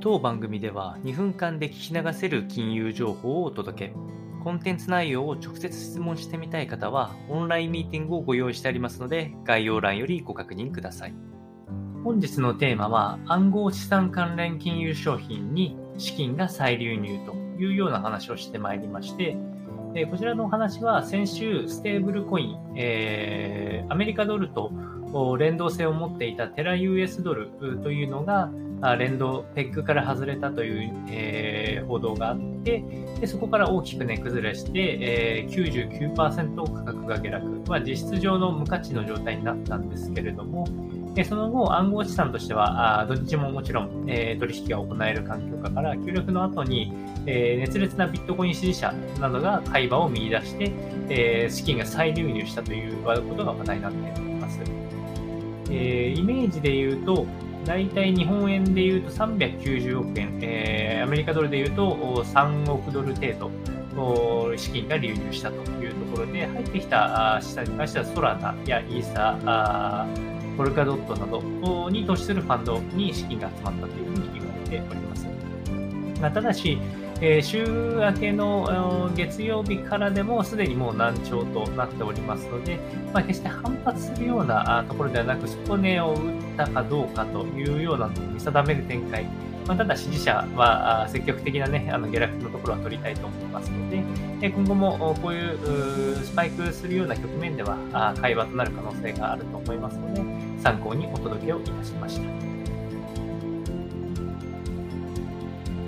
当番組では2分間で聞き流せる金融情報をお届け。コンテンツ内容を直接質問してみたい方は、オンラインミーティングをご用意してありますので、概要欄よりご確認ください。本日のテーマは、暗号資産関連金融商品に資金が再流入というような話をしてまいりまして、えこちらのお話は先週、ステーブルコイン、えー、アメリカドルと連動性を持っていたテラ US ドルというのが連動、ペッグから外れたという、えー、報道があってで、そこから大きく値崩れして、えー、99%価格が下落、まあ、実質上の無価値の状態になったんですけれども、その後、暗号資産としては、あどっちももちろん、えー、取引が行える環境下から、協力の後に、えー、熱烈なビットコイン支持者などが会話を見出して、えー、資金が再流入したということが話題になっています。えー、イメージで言うと、大体日本円で言うと390億円、えー、アメリカドルで言うと3億ドル程度、資金が流入したというところで、入ってきた資産に関してはソラナやイーサー、ポルカドットなどに投資するファンドに資金が集まったというふうに言われております。ただし、えー、週明けの月曜日からでもすでにもう難聴となっておりますので、まあ、決して反発するようなところではなく、底根を打ったかどうかというような見定める展開。まあ、ただ支持者は積極的な、ね、あの下落のところは取りたいと思いますので、今後もこういうスパイクするような局面では会話となる可能性があると思いますので、参考にお届けをいたしました。